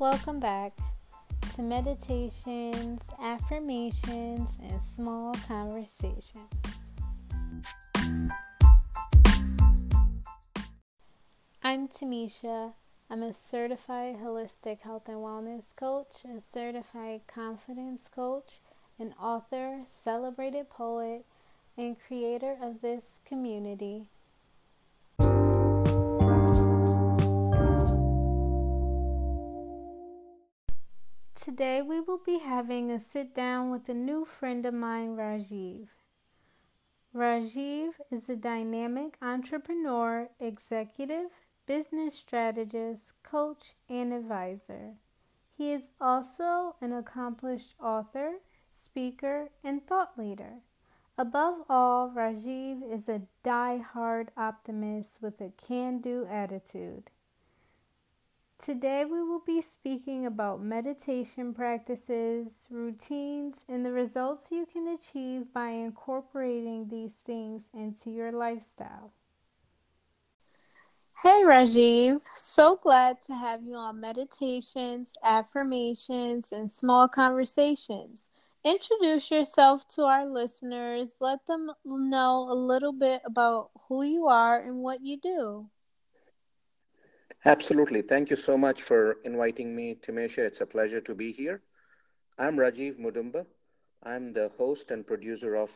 Welcome back to Meditations, Affirmations, and Small Conversations. I'm Tamisha. I'm a certified holistic health and wellness coach, a certified confidence coach, an author, celebrated poet, and creator of this community. Today we will be having a sit down with a new friend of mine, Rajiv. Rajiv is a dynamic entrepreneur, executive, business strategist, coach, and advisor. He is also an accomplished author, speaker, and thought leader. Above all, Rajiv is a die-hard optimist with a can do attitude. Today, we will be speaking about meditation practices, routines, and the results you can achieve by incorporating these things into your lifestyle. Hey, Rajiv. So glad to have you on Meditations, Affirmations, and Small Conversations. Introduce yourself to our listeners. Let them know a little bit about who you are and what you do. Absolutely. Thank you so much for inviting me, Timesha. It's a pleasure to be here. I'm Rajiv Mudumba. I'm the host and producer of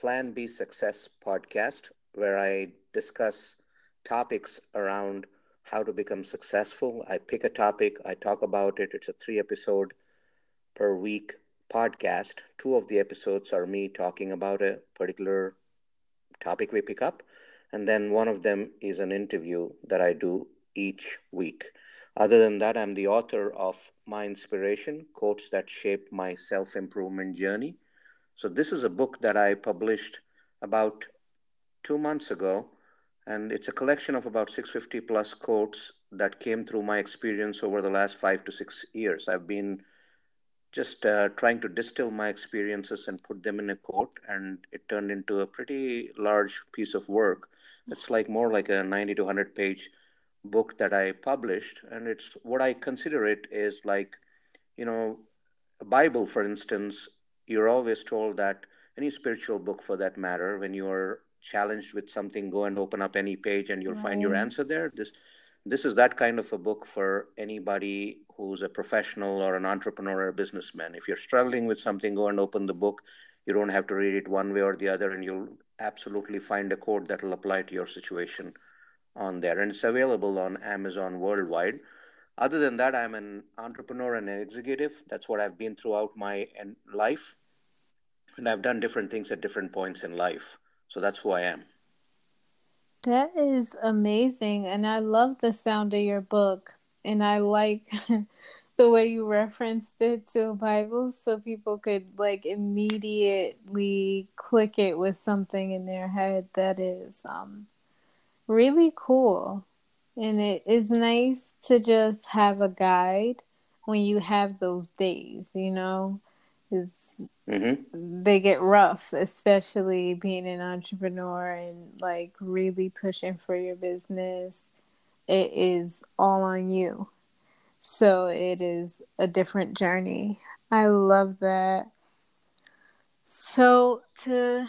Plan B Success podcast, where I discuss topics around how to become successful. I pick a topic, I talk about it. It's a three episode per week podcast. Two of the episodes are me talking about a particular topic we pick up. And then one of them is an interview that I do each week. Other than that, I'm the author of My Inspiration Quotes That Shape My Self Improvement Journey. So, this is a book that I published about two months ago, and it's a collection of about 650 plus quotes that came through my experience over the last five to six years. I've been just uh, trying to distill my experiences and put them in a quote, and it turned into a pretty large piece of work. It's like more like a 90 to 100 page book that I published, and it's what I consider it is like, you know, a Bible, for instance. You're always told that any spiritual book, for that matter, when you are challenged with something, go and open up any page, and you'll right. find your answer there. This this is that kind of a book for anybody who's a professional or an entrepreneur or a businessman. If you're struggling with something, go and open the book. You don't have to read it one way or the other, and you'll absolutely find a code that will apply to your situation on there, and it's available on Amazon worldwide. Other than that, I'm an entrepreneur and an executive. That's what I've been throughout my life, and I've done different things at different points in life. So that's who I am. That is amazing, and I love the sound of your book, and I like. the way you referenced it to a Bible so people could like immediately click it with something in their head that is um really cool. And it is nice to just have a guide when you have those days, you know. Is mm-hmm. they get rough, especially being an entrepreneur and like really pushing for your business. It is all on you. So it is a different journey. I love that. So to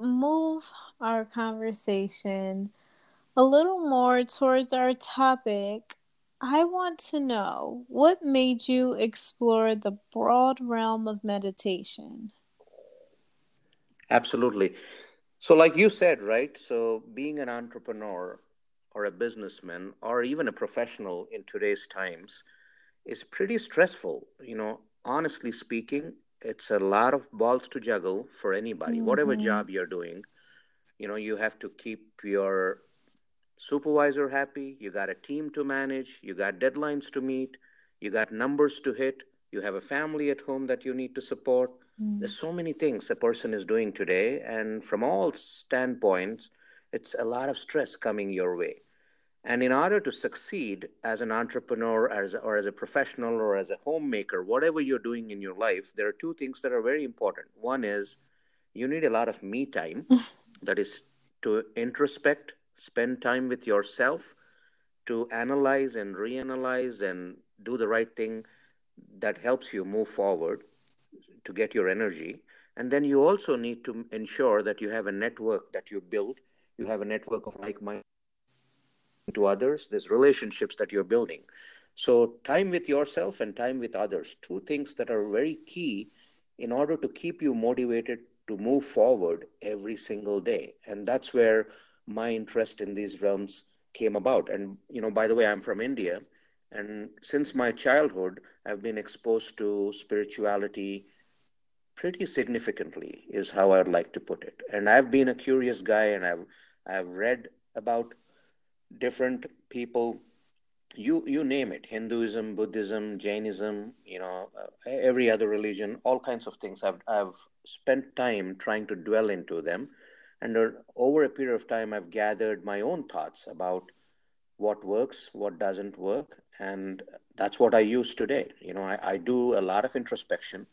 move our conversation a little more towards our topic, I want to know what made you explore the broad realm of meditation? Absolutely. So, like you said, right? So, being an entrepreneur or a businessman or even a professional in today's times is pretty stressful. You know, honestly speaking, it's a lot of balls to juggle for anybody, mm-hmm. whatever job you're doing. You know, you have to keep your supervisor happy, you got a team to manage, you got deadlines to meet, you got numbers to hit, you have a family at home that you need to support. Mm. There's so many things a person is doing today, and from all standpoints, it's a lot of stress coming your way. And in order to succeed as an entrepreneur as, or as a professional or as a homemaker, whatever you're doing in your life, there are two things that are very important. One is you need a lot of me time, that is to introspect, spend time with yourself, to analyze and reanalyze and do the right thing that helps you move forward to get your energy. And then you also need to ensure that you have a network that you build. You have a network of like minded to others. There's relationships that you're building. So, time with yourself and time with others, two things that are very key in order to keep you motivated to move forward every single day. And that's where my interest in these realms came about. And, you know, by the way, I'm from India. And since my childhood, I've been exposed to spirituality pretty significantly, is how I'd like to put it. And I've been a curious guy and I've, I've read about different people. You you name it. Hinduism buddhism jainism you know uh, every other religion all kinds of things i've i've spent time trying to dwell into them. And uh, over a period of time i've gathered my own thoughts about what works what doesn't work. And that's what i use today. You know i, I do a lot of introspection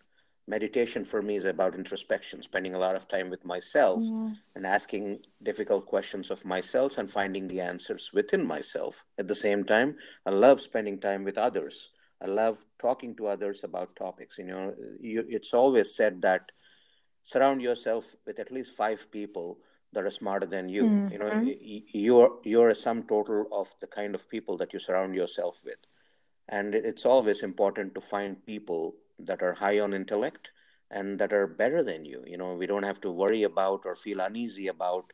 meditation for me is about introspection, spending a lot of time with myself yes. and asking difficult questions of myself and finding the answers within myself. At the same time, I love spending time with others. I love talking to others about topics. You know, you, it's always said that surround yourself with at least five people that are smarter than you. Mm-hmm. You know, you're you're a sum total of the kind of people that you surround yourself with, and it's always important to find people that are high on intellect and that are better than you. You know we don't have to worry about or feel uneasy about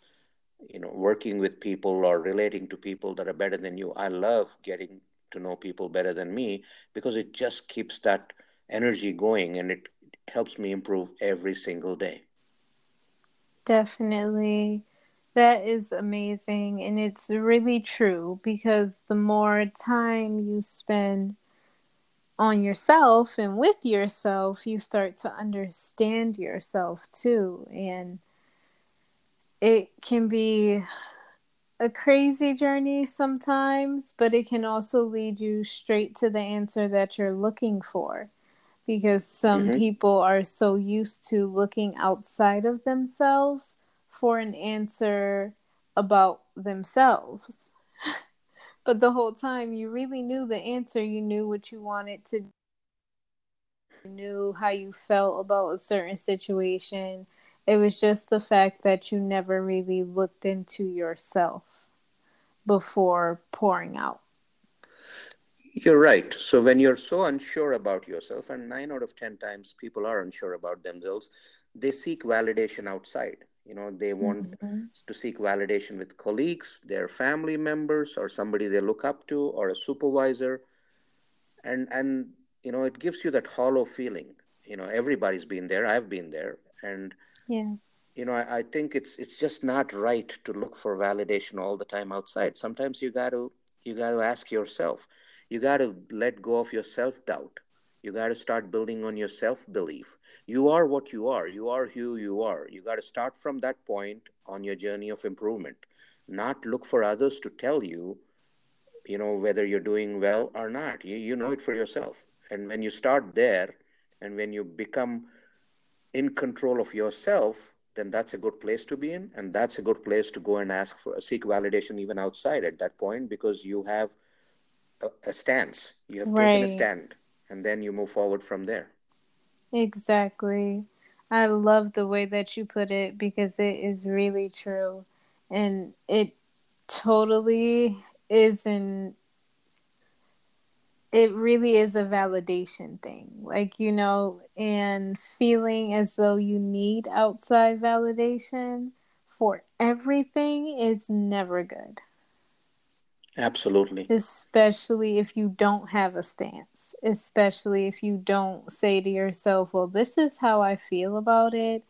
you know working with people or relating to people that are better than you. I love getting to know people better than me because it just keeps that energy going and it helps me improve every single day. Definitely. That is amazing and it's really true because the more time you spend on yourself and with yourself, you start to understand yourself too. And it can be a crazy journey sometimes, but it can also lead you straight to the answer that you're looking for. Because some mm-hmm. people are so used to looking outside of themselves for an answer about themselves. But the whole time you really knew the answer, you knew what you wanted to you knew how you felt about a certain situation. It was just the fact that you never really looked into yourself before pouring out. You're right. So when you're so unsure about yourself, and nine out of 10 times people are unsure about themselves, they seek validation outside. You know, they want mm-hmm. to seek validation with colleagues, their family members, or somebody they look up to, or a supervisor. And and you know, it gives you that hollow feeling. You know, everybody's been there. I've been there, and yes, you know, I, I think it's it's just not right to look for validation all the time outside. Sometimes you got to you got to ask yourself. You got to let go of your self doubt. You got to start building on your self belief you are what you are. You are who you are. You got to start from that point on your journey of improvement. Not look for others to tell you you know whether you're doing well or not. You, you know it for yourself. And when you start there and when you become in control of yourself then that's a good place to be in and that's a good place to go and ask for seek validation even outside at that point because you have a, a stance. You have right. taken a stand and then you move forward from there Exactly. I love the way that you put it because it is really true. And it totally is not it really is a validation thing. Like, you know, and feeling as though you need outside validation for everything is never good. Absolutely. Especially if you don't have a stance, especially if you don't say to yourself, well, this is how I feel about it.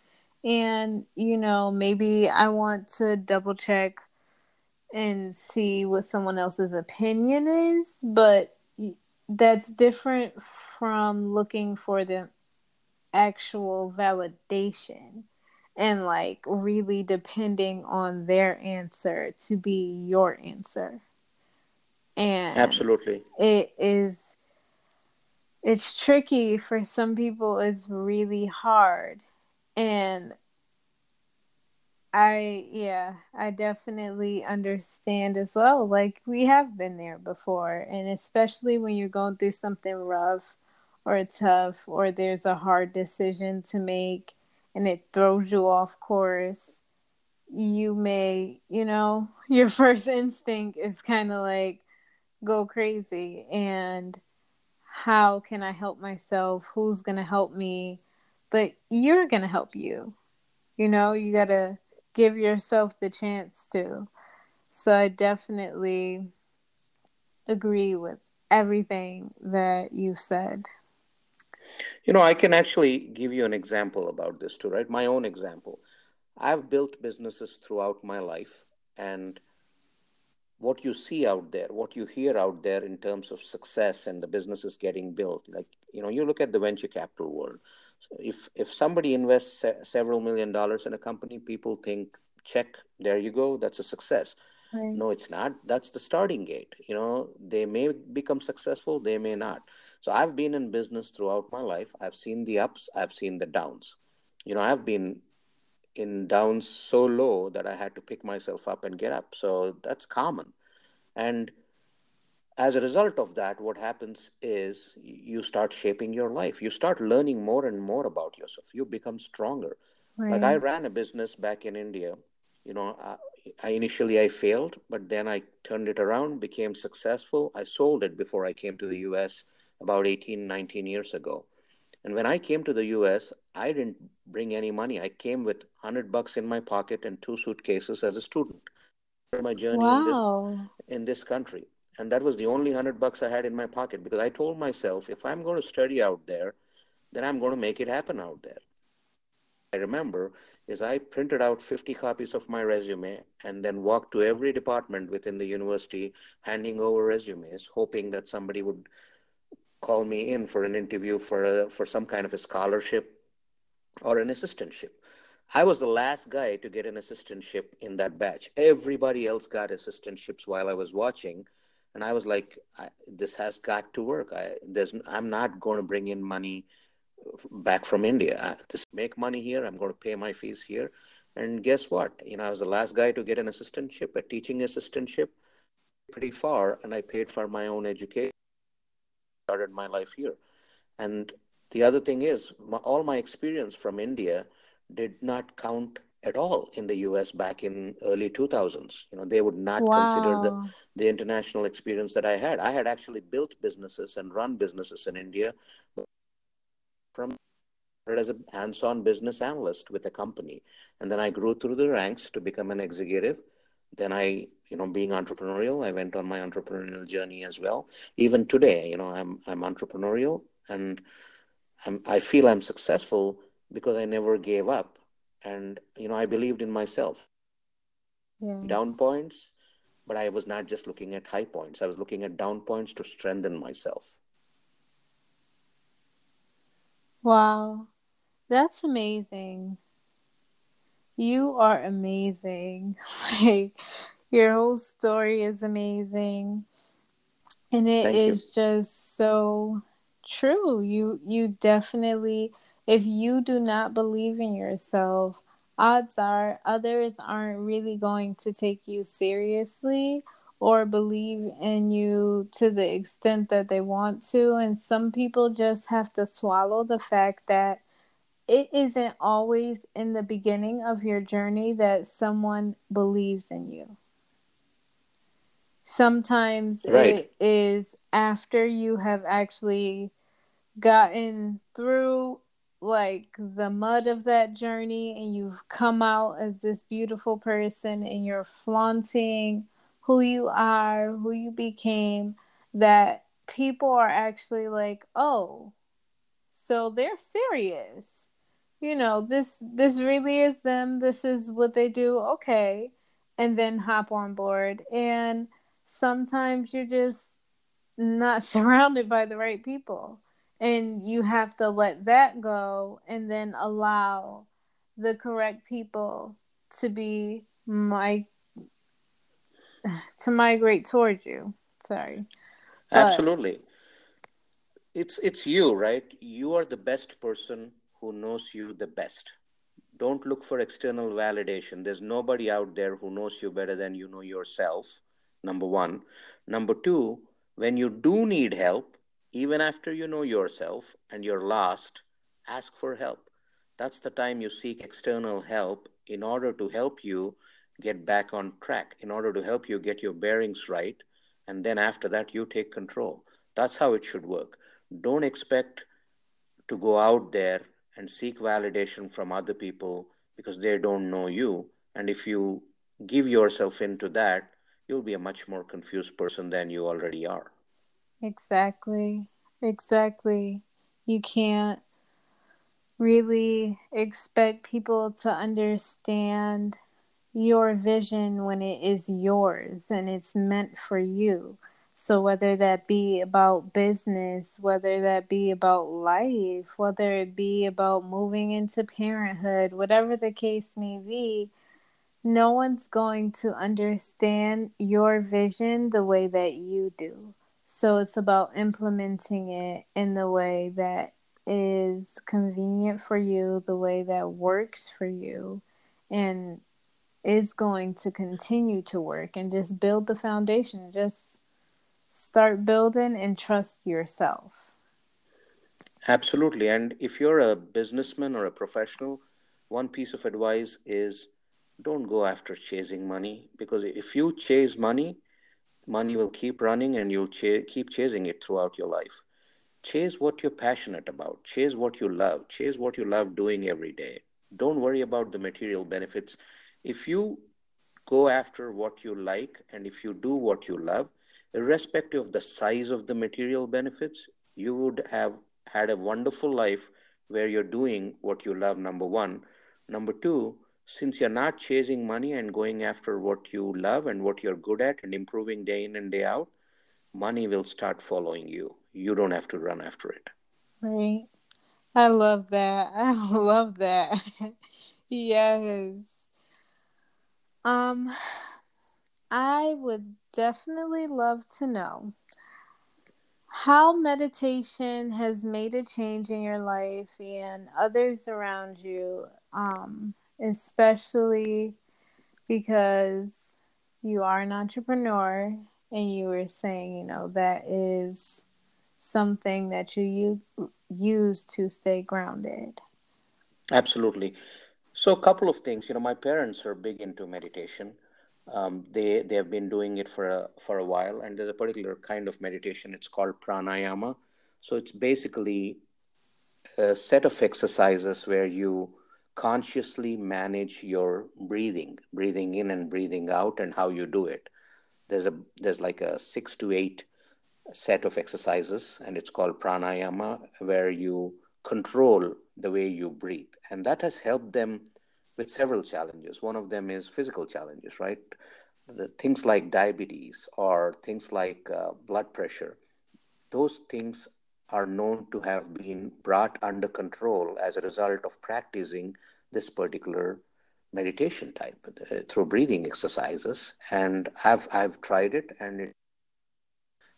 And, you know, maybe I want to double check and see what someone else's opinion is, but that's different from looking for the actual validation and like really depending on their answer to be your answer and absolutely it is it's tricky for some people it's really hard and I yeah, I definitely understand as well. Like we have been there before, and especially when you're going through something rough or tough or there's a hard decision to make and it throws you off course, you may, you know, your first instinct is kind of like go crazy and how can I help myself? Who's going to help me? But you're going to help you. You know, you got to give yourself the chance to. So I definitely agree with everything that you said. You know, I can actually give you an example about this too, right? My own example. I've built businesses throughout my life, and what you see out there, what you hear out there in terms of success and the businesses getting built, like you know, you look at the venture capital world. So if if somebody invests se- several million dollars in a company, people think, check, there you go, that's a success. Right. No, it's not. That's the starting gate. You know, they may become successful, they may not. So I've been in business throughout my life. I've seen the ups, I've seen the downs. You know, I've been in down so low that I had to pick myself up and get up. So that's common. And as a result of that, what happens is you start shaping your life. You start learning more and more about yourself. You become stronger. Right. Like I ran a business back in India. You know, I, I initially I failed, but then I turned it around, became successful. I sold it before I came to the US about 18, 19 years ago. And when I came to the US, I didn't bring any money. I came with 100 bucks in my pocket and two suitcases as a student. My journey wow. in, this, in this country. And that was the only 100 bucks I had in my pocket because I told myself if I'm going to study out there, then I'm going to make it happen out there. I remember is I printed out 50 copies of my resume and then walked to every department within the university handing over resumes, hoping that somebody would call me in for an interview for a, for some kind of a scholarship or an assistantship. I was the last guy to get an assistantship in that batch. Everybody else got assistantships while I was watching, and I was like, I, "This has got to work. I, there's, I'm not going to bring in money back from India. I, just make money here. I'm going to pay my fees here." And guess what? You know, I was the last guy to get an assistantship, a teaching assistantship, pretty far, and I paid for my own education started my life here. And the other thing is, my, all my experience from India did not count at all in the US back in early 2000s. You know, they would not wow. consider the, the international experience that I had. I had actually built businesses and run businesses in India from as a hands-on business analyst with a company and then i grew through the ranks to become an executive then i you know being entrepreneurial. I went on my entrepreneurial journey as well. Even today you know i'm i'm entrepreneurial and I'm, i feel i'm successful because i never gave up. And you know i believed in myself. Yes. down points but i was not just looking at high points. I was looking at down points to strengthen myself. Wow. That's amazing. You are amazing. Like your whole story is amazing. And it Thank is you. just so true. You you definitely if you do not believe in yourself, odds are others aren't really going to take you seriously or believe in you to the extent that they want to. And some people just have to swallow the fact that it isn't always in the beginning of your journey that someone believes in you. Sometimes right. it is after you have actually gotten through like the mud of that journey and you've come out as this beautiful person and you're flaunting who you are, who you became, that people are actually like, oh, so they're serious. You know, this this really is them. This is what they do. Okay. And then hop on board. And sometimes you're just not surrounded by the right people. And you have to let that go and then allow the correct people to be my to migrate towards you. Sorry. But, absolutely. It's it's you right? You are the best person who knows you the best. Don't look for external validation. There's nobody out there who knows you better than you know yourself number 1 number 2 when you do need help even after you know yourself and you're lost ask for help. That's the time you seek external help in order to help you get back on track in order to help you get your bearings right and then after that you take control. That's how it should work. Don't expect to go out there and seek validation from other people because they don't know you. And if you give yourself into that you'll be a much more confused person than you already are. Exactly. Exactly. You can't really expect people to understand your vision when it is yours and it's meant for you. So, whether that be about business, whether that be about life, whether it be about moving into parenthood, whatever the case may be, no one's going to understand your vision the way that you do. So, it's about implementing it in the way that is convenient for you, the way that works for you. And is going to continue to work and just build the foundation. Just start building and trust yourself. Absolutely. And if you're a businessman or a professional, one piece of advice is don't go after chasing money because if you chase money, money will keep running and you'll ch- keep chasing it throughout your life. Chase what you're passionate about, chase what you love, chase what you love doing every day. Don't worry about the material benefits if you go after what you like and if you do what you love, irrespective of the size of the material benefits, you would have had a wonderful life where you're doing what you love, number one. Number two, since you're not chasing money and going after what you love and what you're good at and improving day in and day out, money will start following you. You don't have to run after it. Right. I love that. I love that. yes. Um, I would definitely love to know how meditation has made a change in your life and others around you, um, especially because you are an entrepreneur and you were saying, you know, that is something that you use to stay grounded. Absolutely. So, a couple of things. You know, my parents are big into meditation. Um, they they have been doing it for a for a while, and there's a particular kind of meditation. It's called pranayama. So it's basically a set of exercises where you consciously manage your breathing, breathing in and breathing out, and how you do it. There's a there's like a six to eight set of exercises, and it's called pranayama, where you control the way you breathe. And that has helped them with several challenges. One of them is physical challenges, right? The things like diabetes or things like uh, blood pressure, those things are known to have been brought under control as a result of practicing this particular meditation type uh, through breathing exercises. And I've, I've tried it, and it,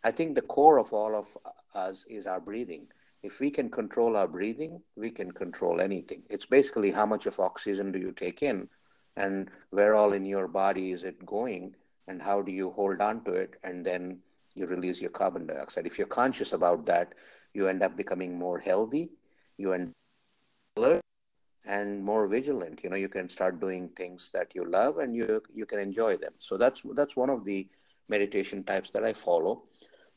I think the core of all of us is our breathing if we can control our breathing, we can control anything. It's basically how much of oxygen do you take in and where all in your body is it going and how do you hold on to it and then you release your carbon dioxide. If you're conscious about that, you end up becoming more healthy, you end alert and more vigilant. You know, you can start doing things that you love and you you can enjoy them. So that's that's one of the meditation types that I follow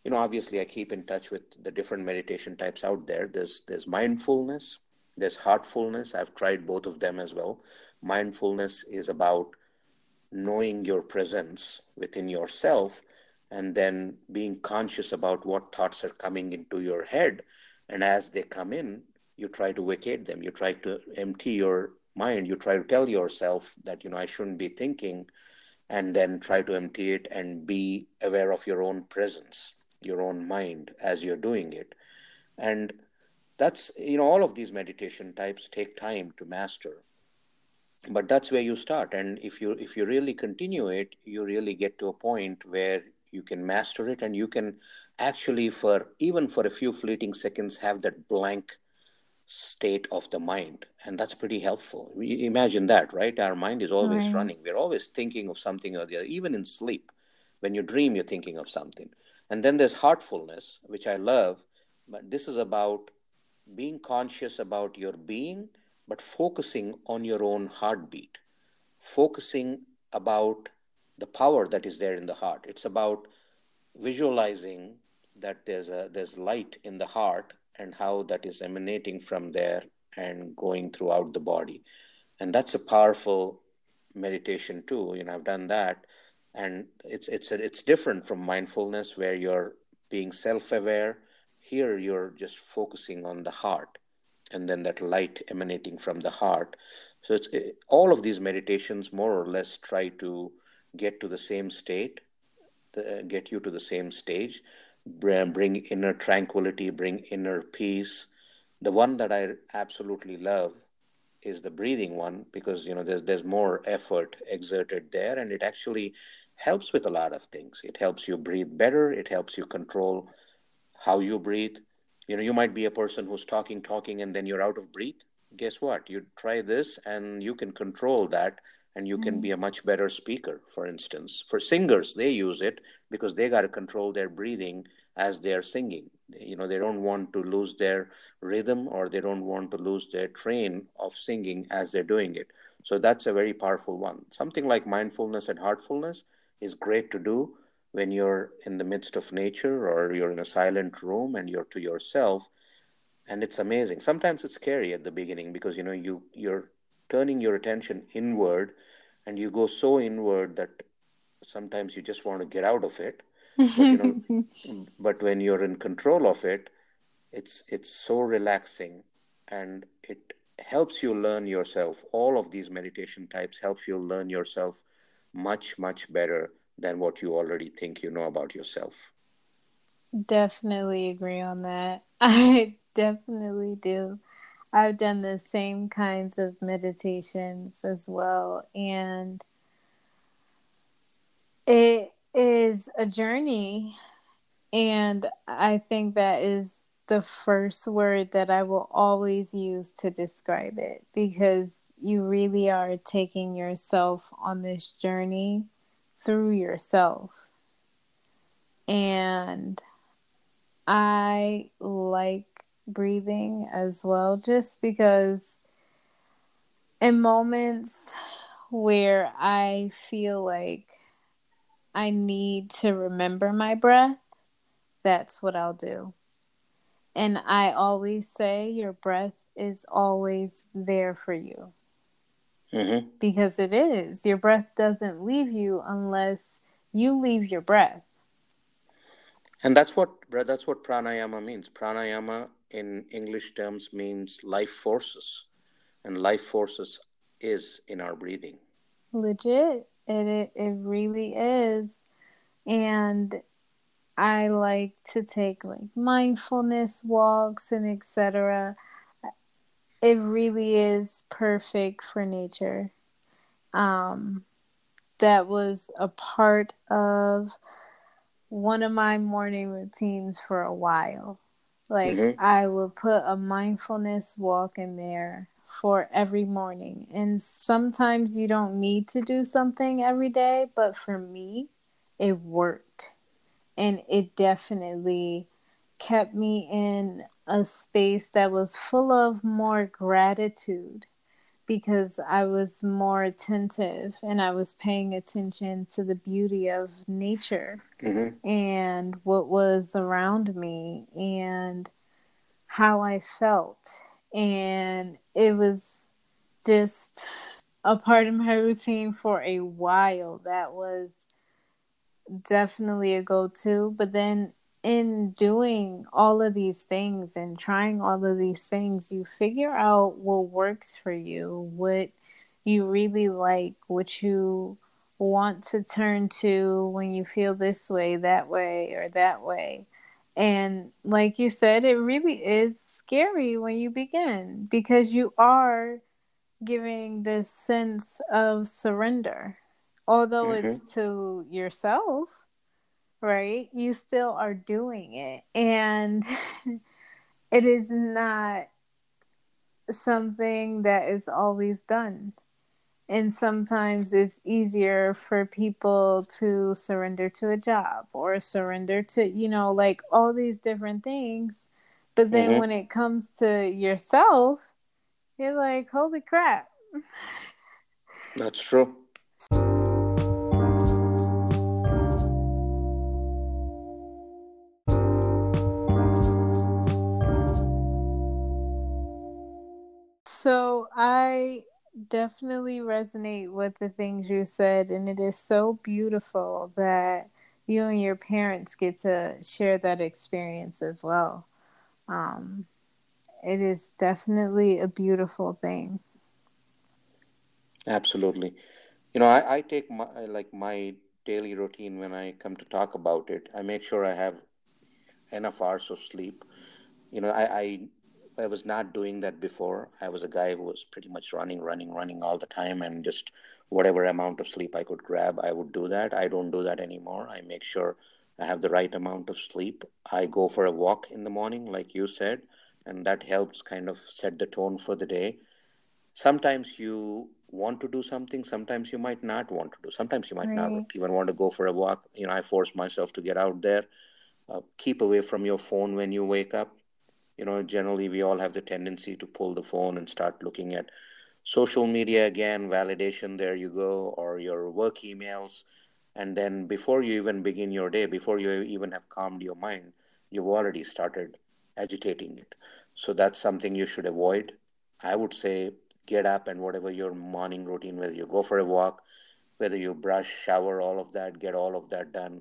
you know obviously i keep in touch with the different meditation types out there there's there's mindfulness there's heartfulness i've tried both of them as well mindfulness is about knowing your presence within yourself and then being conscious about what thoughts are coming into your head and as they come in you try to vacate them you try to empty your mind you try to tell yourself that you know i shouldn't be thinking and then try to empty it and be aware of your own presence your own mind as you're doing it. And that's, you know, all of these meditation types take time to master. But that's where you start. And if you if you really continue it, you really get to a point where you can master it and you can actually for even for a few fleeting seconds have that blank state of the mind. And that's pretty helpful. Imagine that right? Our mind is always Right. running. We're always thinking of something or the other. Even in sleep when you dream you're thinking of something. And then there's heartfulness which i love but this is about being conscious about your being but focusing on your own heartbeat. Focusing about the power that is there in the heart. It's about visualizing that there's a there's light in the heart and how that is emanating from there and going throughout the body. And that's a powerful meditation too you know i've done that. And it's it's it's different from mindfulness where you're being self-aware. Here you're just focusing on the heart and then that light emanating from the heart. So it's all of these meditations more or less try to get to the same state the, get you to the same stage, bring inner tranquility, bring inner peace. The one that I absolutely love is the breathing one because you know there's there's more effort exerted there, and it actually helps with a lot of things. It helps you breathe better. It helps you control how you breathe. You know, you might be a person who's talking, talking, and then you're out of breath. Guess what? You try this, and you can control that and you can be mm. a much better speaker for instance. For singers they use it because they got to control their breathing as they are singing you know they don't want to lose their rhythm or they don't want to lose their train of singing as they're doing it. So that's a very powerful one. Something like mindfulness and heartfulness is great to do when you're in the midst of nature or you're in a silent room and you're to yourself and it's amazing. Sometimes it's scary at the beginning because you know you you're turning your attention inward and you go so inward that sometimes you just want to get out of it but you know but when you're in control of it it's it's so relaxing and it helps you learn yourself all of these meditation types helps you learn yourself much much better than what you already think you know about yourself Definitely agree on that. I definitely do. I've done the same kinds of meditations as well. And it is a journey. And I think that is the first word that I will always use to describe it because you really are taking yourself on this journey through yourself. And I like breathing as well, just because in moments where I feel like I need to remember my breath, that's what I'll do. And I always say your breath is always there for you. mm-hmm. Because it is. Your breath doesn't leave you unless you leave your breath. And that's what that's what pranayama means. Pranayama in English terms means life forces, and life forces is in our breathing. Legit, it it, really is, and I like to take like mindfulness walks and etc. It really is perfect for nature. Um, that was a part of one of my morning routines for a while. Like mm-hmm. I would put a mindfulness walk in there for every morning. And sometimes you don't need to do something every day, but for me, it worked. And it definitely kept me in a space that was full of more gratitude because I was more attentive and I was paying attention to the beauty of nature mm-hmm. and what was around me and how I felt. And it was just a part of my routine for a while. That was definitely a go to. But then in doing all of these things and trying all of these things, you figure out what works for you, what you really like, what you want to turn to when you feel this way, that way, or that way. And like you said, it really is scary when you begin because you are giving this sense of surrender. Although mm-hmm. it's to yourself, right? You still are doing it. And it is not something that is always done. And sometimes it's easier for people to surrender to a job or surrender to, you know, like all these different things. But then mm-hmm. when it comes to yourself, you're like, holy crap. That's true. Definitely resonate with the things you said, and it is so beautiful that you and your parents get to share that experience as well. Um, it is definitely a beautiful thing. Absolutely. You know, I, I take my like my daily routine when I come to talk about it. I make sure I have enough hours of sleep. You know, I, I I was not doing that before. I was a guy who was pretty much running, running, running all the time, and just whatever amount of sleep I could grab, I would do that. I don't do that anymore. I make sure I have the right amount of sleep. I go for a walk in the morning, like you said, and that helps kind of set the tone for the day. Sometimes you want to do something, sometimes you might not want to do. Sometimes you might right. not even want to go for a walk. You know, I force myself to get out there. Uh, keep away from your phone when you wake up you know generally we all have the tendency to pull the phone and start looking at social media again validation there you go or your work emails. And then before you even begin your day before you even have calmed your mind you've already started agitating it. So that's something you should avoid. I would say get up and whatever your morning routine whether you go for a walk whether you brush shower all of that get all of that done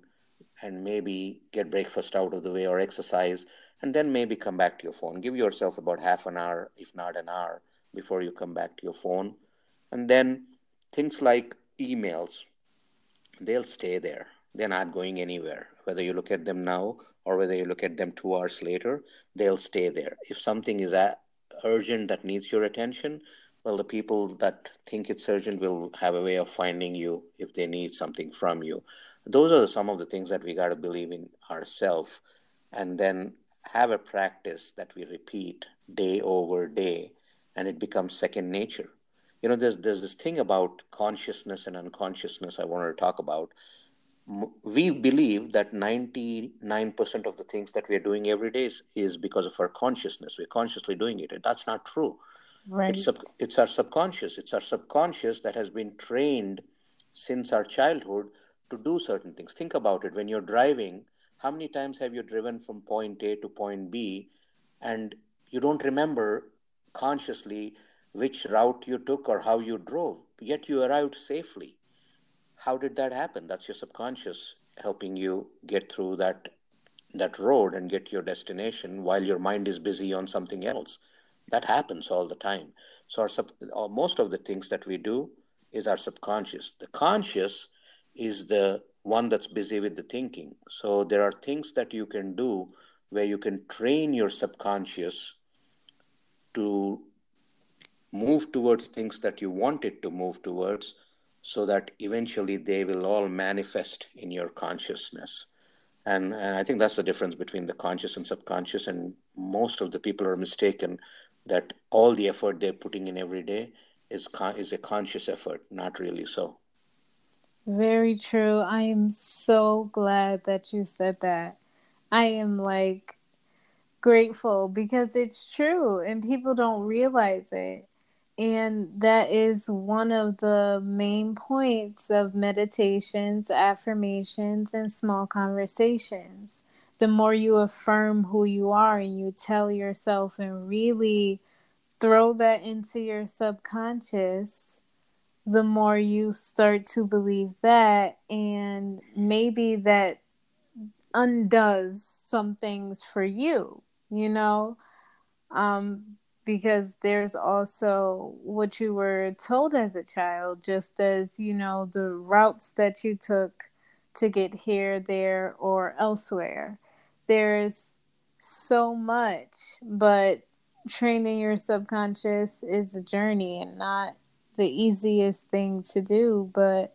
and maybe get breakfast out of the way or exercise and then maybe come back to your phone. Give yourself about half an hour, if not an hour, before you come back to your phone. And then things like emails, they'll stay there. They're not going anywhere. Whether you look at them now or whether you look at them two hours later, they'll stay there. If something is urgent that needs your attention, well, the people that think it's urgent will have a way of finding you if they need something from you. Those are some of the things that we got to believe in ourselves. And then have a practice that we repeat day over day and it becomes second nature. You know there's there's this thing about consciousness and unconsciousness i wanted to talk about. We believe that 99% of the things that we are doing every day is, is because of our consciousness. We're consciously doing it. And that's not true. Right. it's, sub, it's our subconscious. It's our subconscious that has been trained since our childhood to do certain things. Think about it. When you're driving how many times have you driven from point A to point B and you don't remember consciously which route you took or how you drove, yet you arrived safely? How did that happen? That's your subconscious helping you get through that that road and get to your destination while your mind is busy on something else. That happens all the time. So our sub, uh, most of the things that we do is our subconscious. The conscious is the one that's busy with the thinking. So there are things that you can do where you can train your subconscious to move towards things that you want it to move towards so that eventually they will all manifest in your consciousness. And, and I think that's the difference between the conscious and subconscious. And most of the people are mistaken that all the effort they're putting in every day is, con- is a conscious effort, not really so. Very true. I am so glad that you said that. I am like grateful because it's true and people don't realize it. And that is one of the main points of meditations, affirmations, and small conversations. The more you affirm who you are and you tell yourself and really throw that into your subconscious, the more you start to believe that, and maybe that undoes some things for you, you know? Um, because there's also what you were told as a child, just as, you know, the routes that you took to get here, there, or elsewhere. There's so much, but training your subconscious is a journey and not the easiest thing to do, but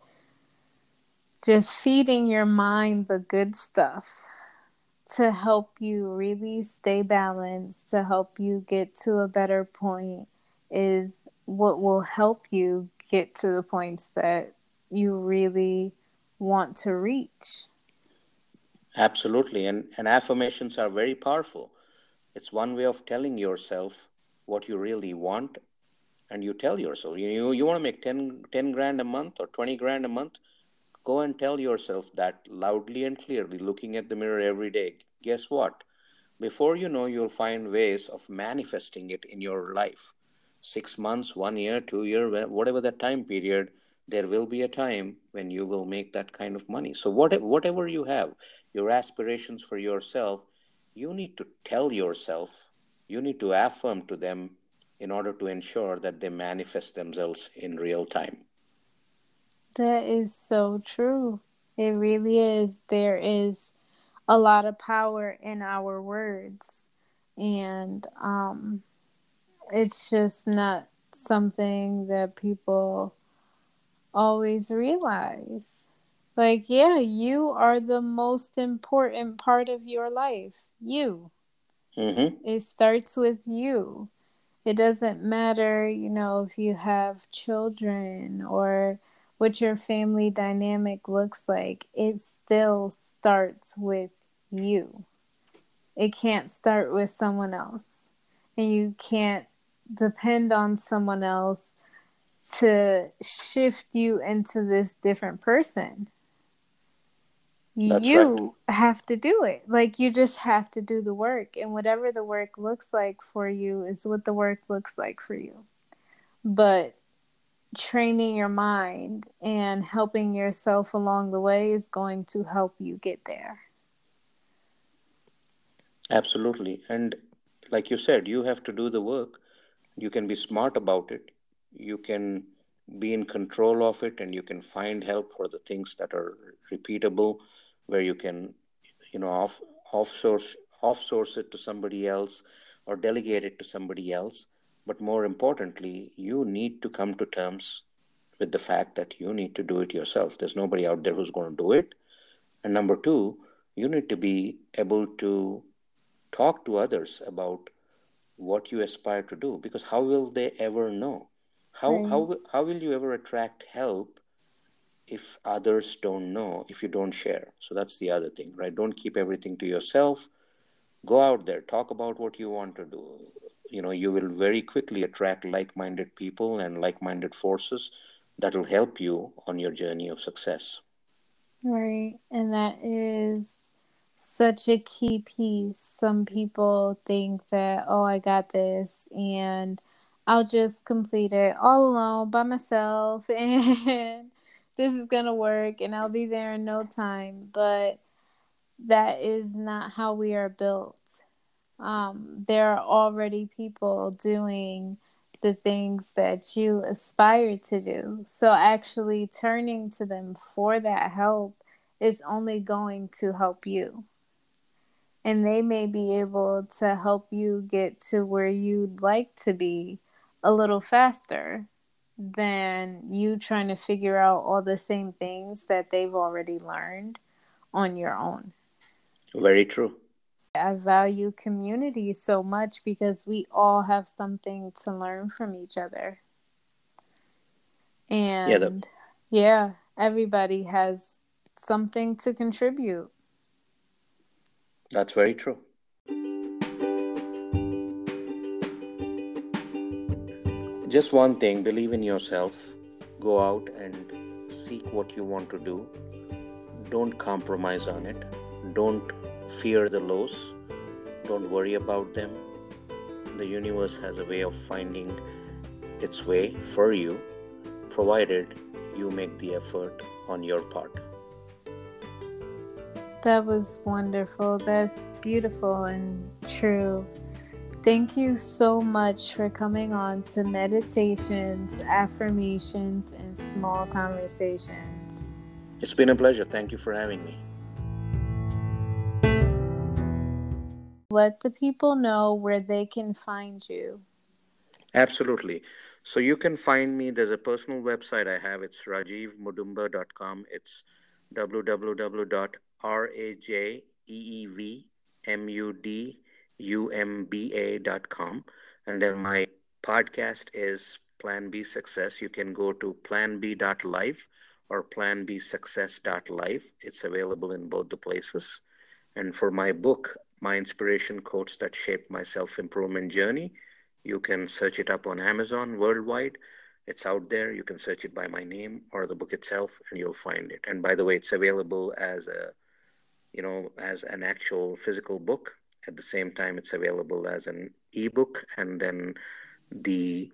just feeding your mind the good stuff to help you really stay balanced, to help you get to a better point, is what will help you get to the points that you really want to reach. Absolutely. And, and affirmations are very powerful. It's one way of telling yourself what you really want. And you tell yourself, you, you, want to make 10, 10 grand a month or 20 grand a month? Go and tell yourself that loudly and clearly, looking at the mirror every day. Guess what? Before you know, you'll find ways of manifesting it in your life. Six months, one year, two year, whatever that time period, there will be a time when you will make that kind of money. So whatever, whatever you have, your aspirations for yourself, you need to tell yourself, you need to affirm to them in order to ensure that they manifest themselves in real time. That is so true. It really is. There is a lot of power in our words. And um, it's just not something that people always realize. Like, yeah, you are the most important part of your life. You. Mm-hmm. It starts with you. It doesn't matter, you know, if you have children or what your family dynamic looks like. It still starts with you. It can't start with someone else. And you can't depend on someone else to shift you into this different person. That's you right. have to do it. Like you just have to do the work. And whatever the work looks like for you is what the work looks like for you. But training your mind and helping yourself along the way is going to help you get there. Absolutely. And like you said, you have to do the work. You can be smart about it. You can be in control of it and you can find help for the things that are repeatable where you can you know off offsource offsource it to somebody else or delegate it to somebody else. But more importantly you need to come to terms with the fact that you need to do it yourself. There's nobody out there who's going to do it. And number 2 you need to be able to talk to others about what you aspire to do because how will they ever know? How right. how how will you ever attract help if others don't know if you don't share. So that's the other thing right? Don't keep everything to yourself. Go out there talk about what you want to do. You know you will very quickly attract like-minded people and like-minded forces that will help you on your journey of success. Right. And that is such a key piece. Some people think that oh i got this and i'll just complete it all alone by myself. And this is going to work and I'll be there in no time. But that is not how we are built. Um, there are already people doing the things that you aspire to do. So actually turning to them for that help is only going to help you. And they may be able to help you get to where you'd like to be a little faster than you trying to figure out all the same things that they've already learned on your own. Very true. I value community so much because we all have something to learn from each other. And yeah, the... yeah everybody has something to contribute. That's very true. Just one thing believe in yourself, go out and seek what you want to do. Don't compromise on it, don't fear the lows, don't worry about them. The universe has a way of finding its way for you, provided you make the effort on your part. That was wonderful. That's beautiful and true. Thank you so much for coming on to Meditations, Affirmations, and Small Conversations. It's been a pleasure. Thank you for having me. Let the people know where they can find you. Absolutely. So you can find me. There's a personal website I have. It's rajeevmudumba.com. It's www.rajeevmud umba.com. And then my podcast is Plan B Success. You can go to planb.live or planbsuccess.live. It's available in both the places. And for my book, My Inspiration Quotes That Shaped My Self Improvement Journey, you can search it up on Amazon worldwide. It's out there. You can search it by my name or the book itself, and you'll find it. And by the way, it's available as a, you know, as an actual physical book. At the same time, it's available as an ebook, and then the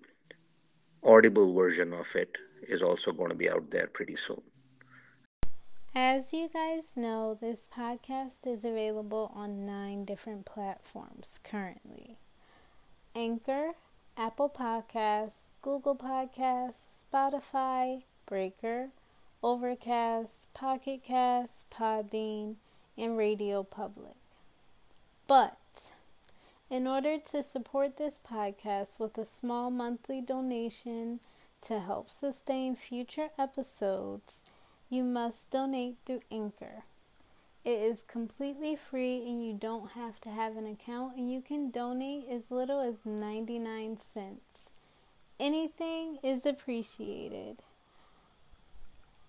audible version of it is also going to be out there pretty soon. As you guys know, this podcast is available on nine different platforms currently Anchor, Apple Podcasts, Google Podcasts, Spotify, Breaker, Overcast, Pocket Cast, Podbean, and Radio Public. But in order to support this podcast with a small monthly donation to help sustain future episodes, you must donate through Anchor. It is completely free and you don't have to have an account, and you can donate as little as 99 cents. Anything is appreciated.